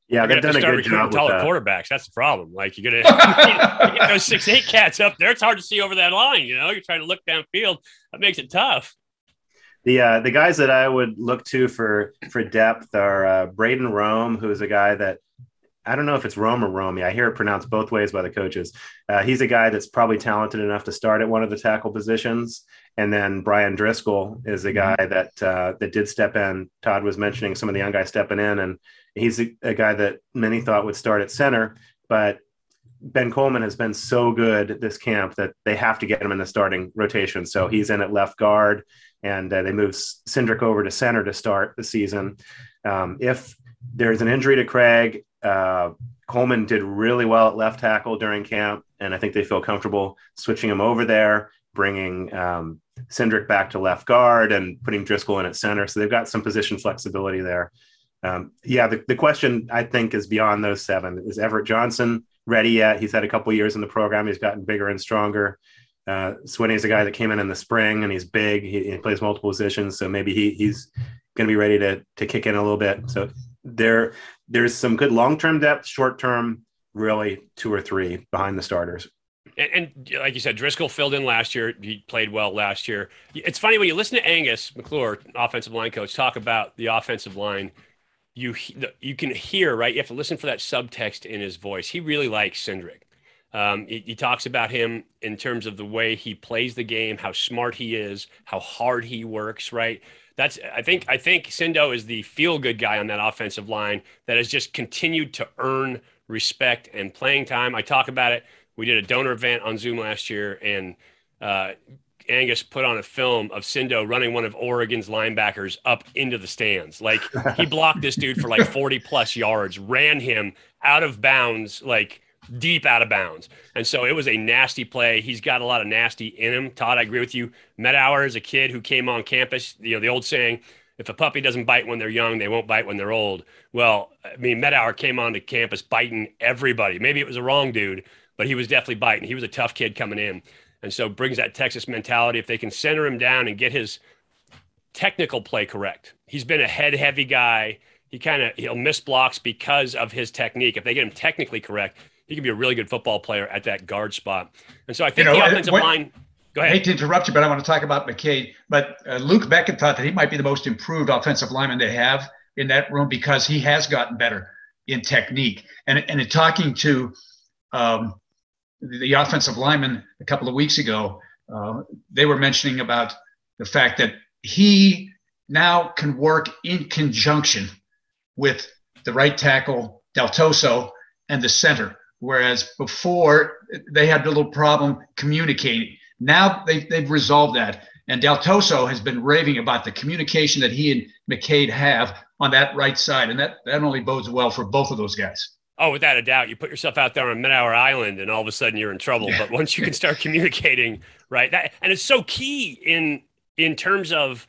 Yeah, they've done a good job taller with quarterbacks. That's the problem. Like you're gonna you *laughs* *laughs* get those six eight cats up there. It's hard to see over that line. You know, you're trying to look downfield. That makes it tough. The uh, the guys that I would look to for for depth are uh, Brayden Rohme, who is a guy that I don't know if it's Rome or Romy. I hear it pronounced both ways by the coaches. Uh, he's a guy that's probably talented enough to start at one of the tackle positions. And then Brian Driscoll is a guy mm-hmm. that uh, that did step in. Todd was mentioning some of the young guys stepping in, and he's a, a, guy that many thought would start at center, but Ben Coleman has been so good this camp that they have to get him in the starting rotation. So mm-hmm. he's in at left guard, and uh, they move Cindric over to center to start the season. Um, if there's an injury to Craig, uh, Coleman did really well at left tackle during camp, and I think they feel comfortable switching him over there, bringing um, Cindric back to left guard, and putting Driscoll in at center. So they've got some position flexibility there. Um, yeah, the, the question I think is beyond those seven. Is Everett Johnson ready yet? He's had a couple years in the program. He's gotten bigger and stronger. Uh, is a guy that came in in the spring and he's big. He, he plays multiple positions, so maybe he, he's going to be ready to to kick in a little bit. So there there's some good long term depth, short term really two or three behind the starters. And, and, like you said, Driscoll filled in last year. He played well last year. It's funny when you listen to Angus McClure, offensive line coach, talk about the offensive line. You you can hear right. You have to listen for that subtext in his voice. He really likes Cindric. Um, he, he, talks about him in terms of the way he plays the game, how smart he is, how hard he works. Right. That's I think I think Sindo is the feel good guy on that offensive line that has just continued to earn respect and playing time. I talk about it we did a donor event on Zoom last year, and uh, Angus put on a film of Sindo running one of Oregon's linebackers up into the stands. Like he blocked this dude for like *laughs* 40 plus yards, ran him out of bounds, like deep out of bounds. And so it was a nasty play. He's got a lot of nasty in him. Todd, I agree with you. Mettauer is a kid who came on campus. You know, the old saying, if a puppy doesn't bite when they're young, they won't bite when they're old. Well, I mean, Mettauer came onto campus biting everybody. Maybe it was a wrong dude, but he was definitely biting. He was a tough kid coming in. And so brings that Texas mentality. If they can center him down and get his technical play correct, he's been a head heavy guy. He kind of he'll miss blocks because of his technique. If they get him technically correct, he can be a really good football player at that guard spot. And so I think you know, the offensive when, line. Go ahead. I hate to interrupt you, but I want to talk about McKade. But uh, Luc Bequette thought that he might be the most improved offensive lineman they have in that room because he has gotten better in technique. And and in talking to um, the offensive lineman a couple of weeks ago, uh, they were mentioning about the fact that he now can work in conjunction with the right tackle Daltoso and the center, whereas before they had a little problem communicating. Now they've, they've resolved that. And Daltoso has been raving about the communication that he and McKade have on that right side. And that, that only bodes well for both of those guys. Oh, without a doubt, you put yourself out there on Mettauer Island, and all of a sudden you're in trouble. But once you can start *laughs* communicating, right? That and it's so key in in terms of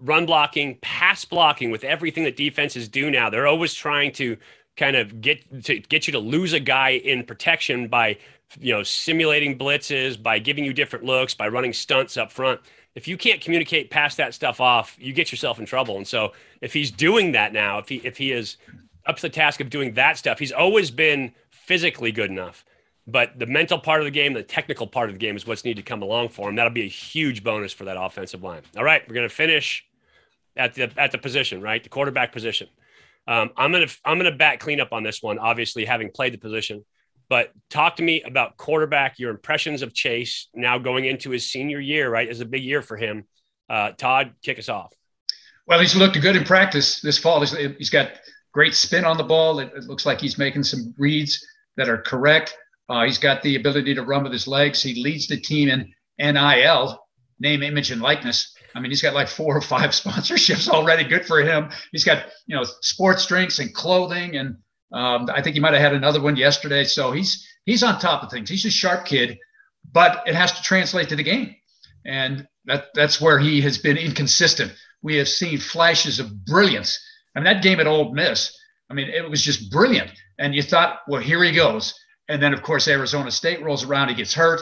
run blocking, pass blocking, with everything that defenses do now. They're always trying to kind of get to get you to lose a guy in protection by you know simulating blitzes, by giving you different looks, by running stunts up front. If you can't communicate pass that stuff off, you get yourself in trouble. And so if he's doing that now, if he if he is up to the task of doing that stuff. He's always been physically good enough, but the mental part of the game, the technical part of the game is what's needed to come along for him. That'll be a huge bonus for that offensive line. All right, we're going to finish at the at the position, right? The quarterback position. Um, I'm gonna I'm gonna back clean up on this one. Obviously, having played the position, but talk to me about quarterback. Your impressions of Chase now going into his senior year, right? Is a big year for him. Uh, Todd, kick us off. Well, he's looked good in practice this fall. he's, he's got great spin on the ball. It, it, looks like he's making some reads that are correct. Uh, he's got the ability to run with his legs. He leads the team in NIL, name, image, and likeness. I mean, he's got like four or five *laughs* sponsorships already. Good for him. He's got you know sports drinks and clothing, and um, I think he might have had another one yesterday. So he's he's on top of things. He's a sharp kid, but it has to translate to the game, and that that's where he has been inconsistent. We have seen flashes of brilliance I mean, that game at Ole Miss, I mean, it was just brilliant. And you thought, well, here he goes. And then, of course, Arizona State rolls around, he gets hurt,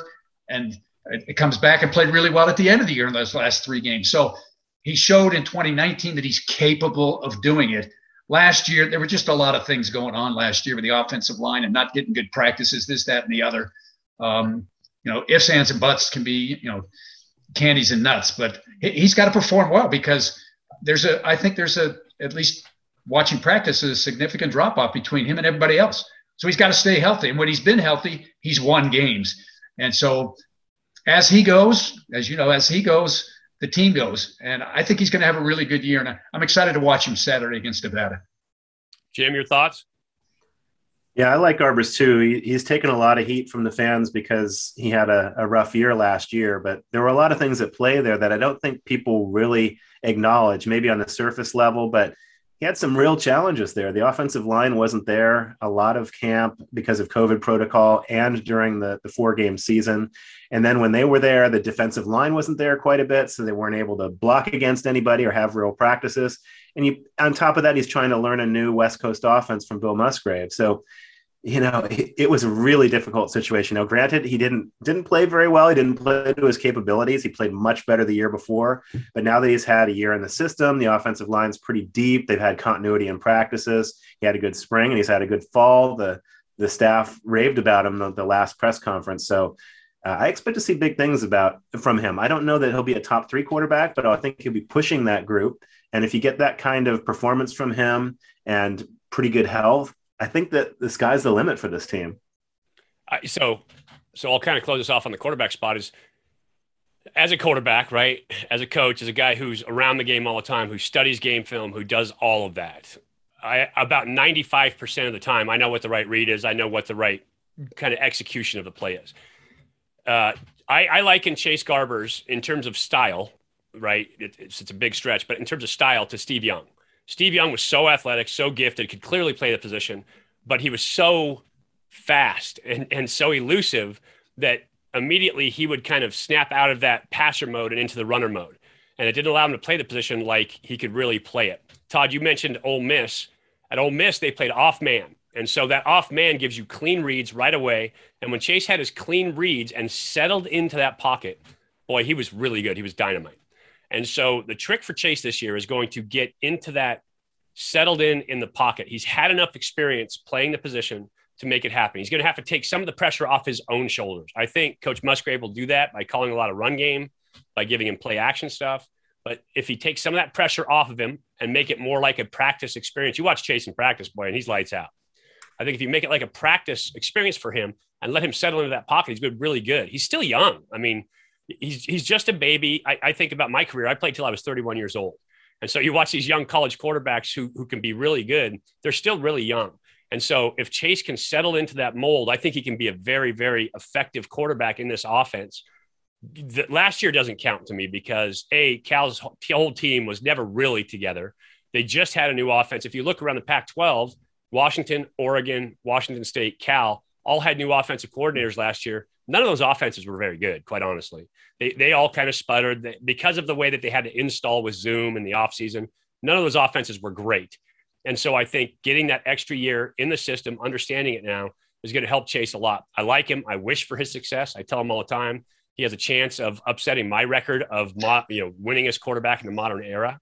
and it comes back and played really well at the end of the year in those last three games. So he showed in 2019 that he's capable of doing it. Last year, there were just a lot of things going on last year with the offensive line and not getting good practices, this, that, and the other. Um, you know, ifs, ands, and buts can be, you know, candies and nuts, but he's got to perform well because there's a, I think there's a, at least watching practice, a significant drop off between him and everybody else. So he's got to stay healthy. And when he's been healthy, he's won games. And so as he goes, as you know, as he goes, the team goes. And I think he's going to have a really good year. And I'm excited to watch him Saturday against Nevada. Jim, your thoughts? Yeah, I like Garbers too. He, he's taken a lot of heat from the fans because he had a, a, rough year last year, but there were a lot of things at play there that I don't think people really acknowledge, maybe on the surface level, but he had some real challenges there. The offensive line wasn't there a lot of camp because of COVID protocol and during the, the four game season. And then when they were there, the defensive line wasn't there quite a bit. So they weren't able to block against anybody or have real practices. And you, on top of that, he's trying to learn a new West Coast offense from Bill Musgrave. So you know, it, it, was a really difficult situation. Now, granted, he didn't didn't play very well. He didn't play to his capabilities. He played much better the year before. But now that he's had a year in the system, the offensive line's pretty deep. They've had continuity in practices. He had a good spring and he's had a good fall. The the staff raved about him the, the last press conference. So uh, I expect to see big things about from him. I don't know that he'll be a top three quarterback, but I think he'll be pushing that group. And if you get that kind of performance from him and pretty good health, I think that the sky's the limit for this team. So, so I'll kind of close this off on the quarterback spot. Is as a quarterback, right? As a coach, as a guy who's around the game all the time, who studies game film, who does all of that. I about 95% of the time, I know what the right read is. I know what the right kind of execution of the play is. Uh, I, I liken Chase Garbers in terms of style, right? It, it's, it's a big stretch, but in terms of style to Steve Young. Steve Young was so athletic, so gifted, could clearly play the position, but he was so fast and, and so elusive that immediately he would kind of snap out of that passer mode and into the runner mode. And it didn't allow him to play the position like he could really play it. Todd, you mentioned Ole Miss. At Ole Miss, they played off man. And so that off man gives you clean reads right away. And when Chase had his clean reads and settled into that pocket, boy, he was really good. He was dynamite. And so the trick for Chase this year is going to get into that settled in in the pocket. He's had enough experience playing the position to make it happen. He's going to have to take some of the pressure off his own shoulders. I think Coach Musgrave will do that by calling a lot of run game, by giving him play action stuff. But if he takes some of that pressure off of him and make it more like a practice experience, you watch Chase in practice, boy, and he's lights out. I think if you make it like a practice experience for him and let him settle into that pocket, he's been really good. He's still young. I mean, he's he's just a baby. I, I think about my career. I played till I was 31 years old. And so you watch these young college quarterbacks who, who can be really good. They're still really young. And so if Chase can settle into that mold, I think he can be a very, very effective quarterback in this offense. The, last year doesn't count to me because a Cal's whole team was never really together. They just had a new offense. If you look around the Pac-12, Washington, Oregon, Washington State, Cal all had new offensive coordinators last year. None of those offenses were very good, quite honestly. They, they all kind of sputtered because of the way that they had to install with Zoom in the offseason. None of those offenses were great. And so I think getting that extra year in the system, understanding it now, is going to help Chase a lot. I like him. I wish for his success. I tell him all the time he has a chance of upsetting my record of you know winningest quarterback in the modern era.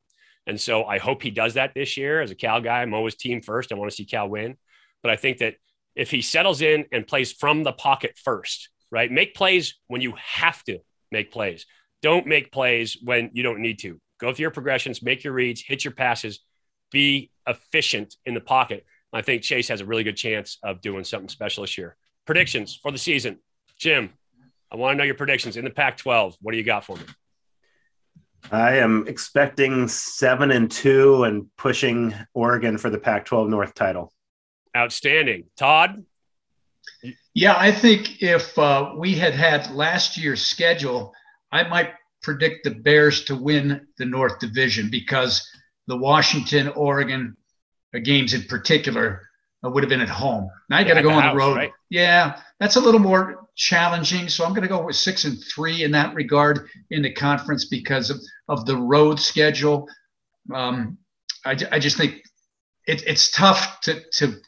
And so I hope he does that this year. As a Cal guy, I'm always team first. I want to see Cal win. But I think that if he settles in and plays from the pocket first, right? Make plays when you have to make plays. Don't make plays when you don't need to. Go through your progressions, make your reads, hit your passes, be efficient in the pocket. I think Chase has a really good chance of doing something special this year. Predictions for the season. Jim, I want to know your predictions in the Pac 12. What do you got for me? I am expecting seven and two and pushing Oregon for the Pac 12 North title. Outstanding. Todd? Yeah, I think if uh, we had had last year's schedule, I might predict the Bears to win the North Division because the Washington, Oregon games in particular uh, would have been at home. Now I got to go on the road. Right? Yeah, that's a little more challenging. So I'm going to go with six and three in that regard in the conference because of, of the road schedule. Um, I, I just think it, it's tough to, to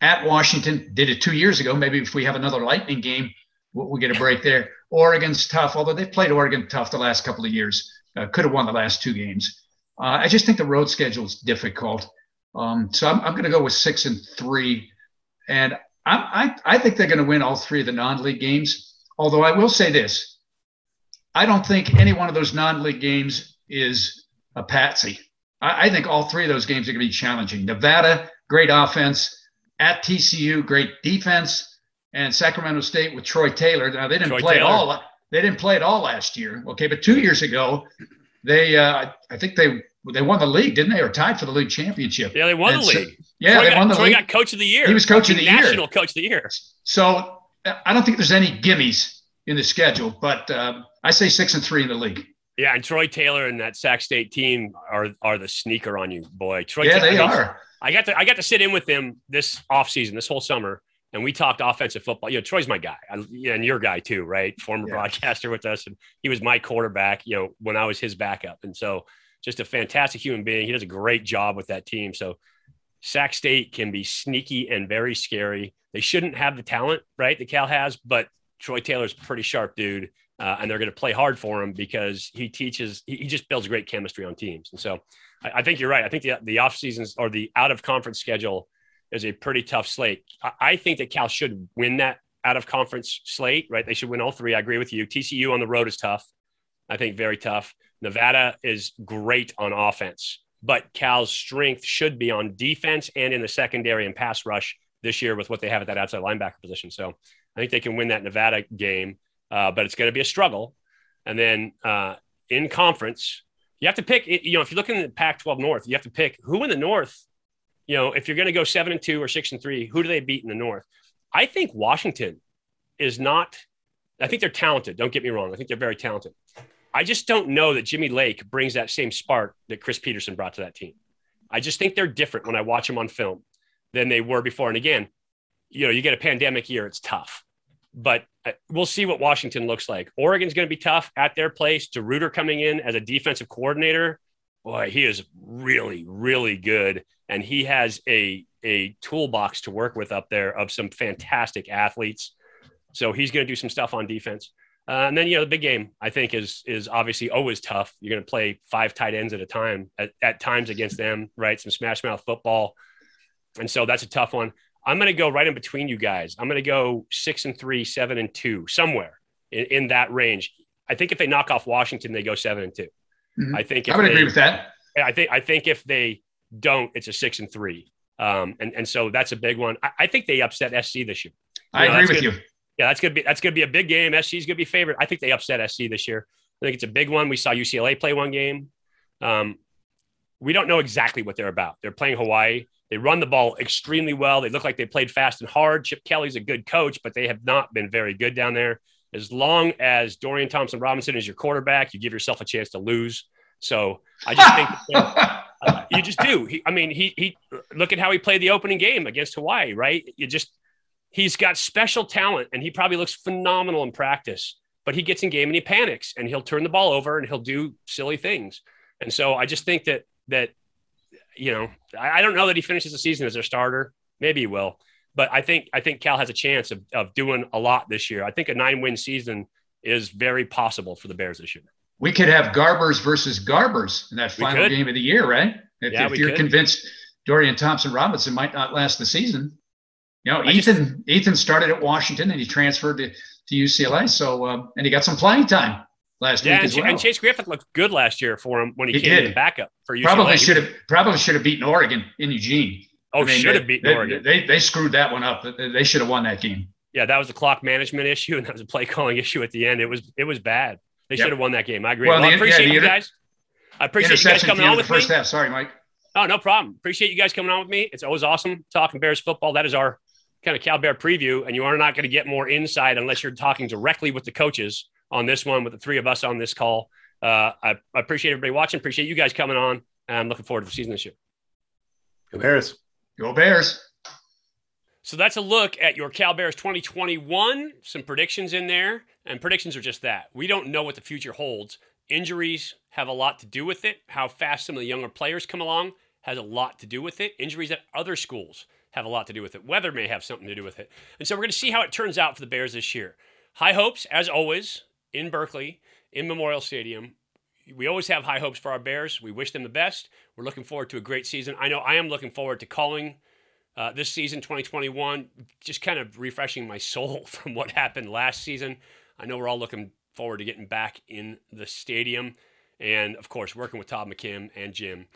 at Washington. Did it two years ago. Maybe if we have another Lightning game, we'll, we'll get a break there. Oregon's tough, although they've played Oregon tough the last couple of years. Uh, could have won the last two games. Uh, I just think the road schedule is difficult. Um, so I'm, I'm going to go with six and three. And I, I, I think they're going to win all three of the non league games. Although I will say this I don't think any one of those non league games is a patsy. I, I think all three of those games are going to be challenging. Nevada, great offense. At TCU, great defense. And Sacramento State with Troy Taylor. Now, they didn't Troy play Taylor. all. They didn't play it all last year. Okay, but two years ago, they uh, I think they they won the league, didn't they, or tied for the league championship? Yeah, they won and the league. Yeah, Troy they got, won the Troy league. got coach of the year. He was coach of the national year, national coach of the year. So I don't think there's any gimmies in the schedule, but uh, I say six and three in the league. Yeah, and Troy Taylor and that Sac State team are are the sneaker on you, boy. Troy yeah, Taylor, they are. I got to I got to sit in with them this off season, this whole summer, and we talked offensive football. You know, Troy's my guy, I, and your guy too, right? Former yeah. broadcaster with us, and he was my quarterback. You know, when I was his backup, and so just a fantastic human being. He does a great job with that team. So Sac State can be sneaky and very scary. They shouldn't have the talent, right? That Cal has, but Troy Taylor's a pretty sharp dude. Uh, and they're going to play hard for him because he teaches, he, he just builds great chemistry on teams. And so I, I think you're right. I think the, the off seasons or the out of conference schedule is a pretty tough slate. I, I think that Cal should win that out of conference slate, right? They should win all three. I agree with you. TCU on the road is tough. I think very tough. Nevada is great on offense, but Cal's strength should be on defense and in the secondary and pass rush this year with what they have at that outside linebacker position. So I think they can win that Nevada game, uh, but it's going to be a struggle. And then uh, in conference, you have to pick. You know, if you're looking at the Pac-12 North, you have to pick who in the North. You know, if you're going to go seven and two or six and three, who do they beat in the North? I think Washington is not. I think they're talented. Don't get me wrong. I think they're very talented. I just don't know that Jimmy Lake brings that same spark that Chris Petersen brought to that team. I just think they're different when I watch them on film than they were before. And again, you know, you get a pandemic year, it's tough. But uh, we'll see what Washington looks like. Oregon's going to be tough at their place. DeRuyter coming in as a defensive coordinator, boy, he is really, really good, and he has a a toolbox to work with up there of some fantastic athletes. So he's going to do some stuff on defense. Uh, and then you know the big game I think is is obviously always tough. You're going to play five tight ends at a time at, at times against them, right? Some smash mouth football, and so that's a tough one. I'm going to go right in between you guys. I'm going to go six and three, seven and two, somewhere in, in that range. I think if they knock off Washington, they go seven and 2 mm-hmm. I think I would they, agree with that. I think I think if they don't, it's a six and three. Um, and and so that's a big one. I, I think they upset SC this year. You I know, agree with gonna, you. Yeah, that's gonna be that's gonna be a big game. SC's gonna be favored. I think they upset SC this year. I think it's a big one. We saw UCLA play one game. Um, we don't know exactly what they're about. They're playing Hawaii. They run the ball extremely well. They look like they played fast and hard. Chip Kelly's a good coach, but they have not been very good down there. As long as Dorian Thompson Robinson is your quarterback, you give yourself a chance to lose. So I just think *laughs* uh, you just do. He, I mean, he he look at how he played the opening game against Hawaii, right? You just he's got special talent, and he probably looks phenomenal in practice. But he gets in game and he panics, and he'll turn the ball over and he'll do silly things. And so I just think that that you know I, I don't know that he finishes the season as their starter. Maybe he will, but I think I think Cal has a chance of of doing a lot this year. I think a nine win season is very possible for the Bears this year we could have Garbers versus Garbers in that final game of the year, right? If, yeah, if you're could. convinced Dorian Thompson Robinson might not last the season. You know, I Ethan just, Ethan started at Washington and he transferred to, to UCLA. So um, and he got some playing time last yeah, week as well. And Chase Griffin looked good last year for him when he, he came did. in backup for UCLA. Probably should have probably should have beaten Oregon in Eugene. Oh, I mean, should have beaten they, Oregon. They, they, they screwed that one up. They should have won that game. Yeah, that was a clock management *laughs* issue and that was a play calling issue at the end. It was it was bad. They yep. should have won that game. I agree. Well, well the, I appreciate yeah, you guys. I appreciate you guys coming on with first me. Half. Sorry, Mike. Oh, no problem. Appreciate you guys coming on with me. It's always awesome talking Bears football. That is our kind of Cal Bear preview, and you are not going to get more insight unless you're talking directly with the coaches on this one, with the three of us on this call. Uh, I, I, appreciate everybody watching. Appreciate you guys coming on. And I'm looking forward to the season this year. Go Bears. Go Bears. So that's a look at your Cal Bears 2021. Some predictions in there. And predictions are just that. We don't know what the future holds. Injuries have a lot to do with it. How fast some of the younger players come along has a lot to do with it. Injuries at other schools have a lot to do with it. Weather may have something to do with it. And so we're going to see how it turns out for the Bears this year. High hopes, as always, in Berkeley, in Memorial Stadium. We always have high hopes for our Bears. We wish them the best. We're looking forward to a great season. I know I am looking forward to calling uh, this season, 2021, just kind of refreshing my *laughs* soul from what happened last season. I know we're all looking forward to getting back in the stadium. And of course, working with Todd McKim and Jim.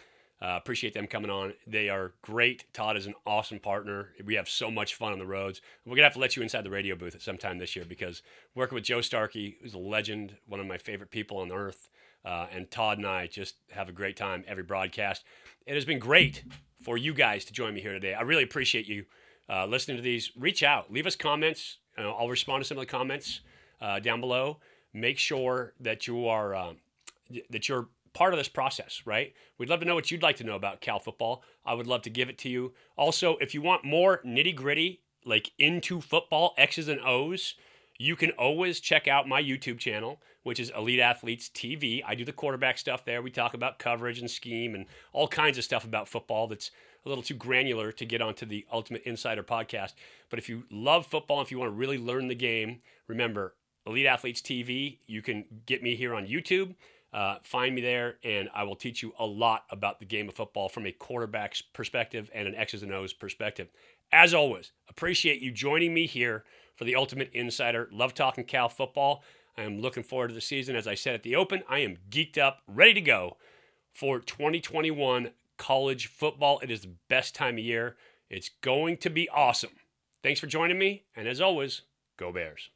Uh, appreciate them coming on. They are great. Todd is an awesome partner. We have so much fun on the roads. We're to have to let you inside the radio booth at some time this year because working with Joe Starkey, who's a legend, one of my favorite people on earth, uh, and Todd and I just have a great time every broadcast. It has been great for you guys to join me here today. I really appreciate you uh, listening to these. Reach out, leave us comments. I'll respond to some of the comments uh, down below. Make sure that you are um, that you're part of this process, right? We'd love to know what you'd like to know about Cal football. I would love to give it to you. Also, if you want more nitty gritty, like into football, X's and O's, you can always check out my YouTube channel, which is Elite Athletes TV. I do the quarterback stuff there. We talk about coverage and scheme and all kinds of stuff about football that's a little too granular to get onto the Ultimate Insider podcast. But if you love football, if you want to really learn the game, remember Elite Athletes TV. You can get me here on YouTube. Uh, find me there, and I will teach you a lot about the game of football from a quarterback's perspective and an X's and O's perspective. As always, appreciate you joining me here for the Ultimate Insider. Love talking Cal football. I am looking forward to the season. As I said at the open, I am geeked up, ready to go for 2021 college football. It is the best time of year. It's going to be awesome. Thanks for joining me, and as always, go Bears.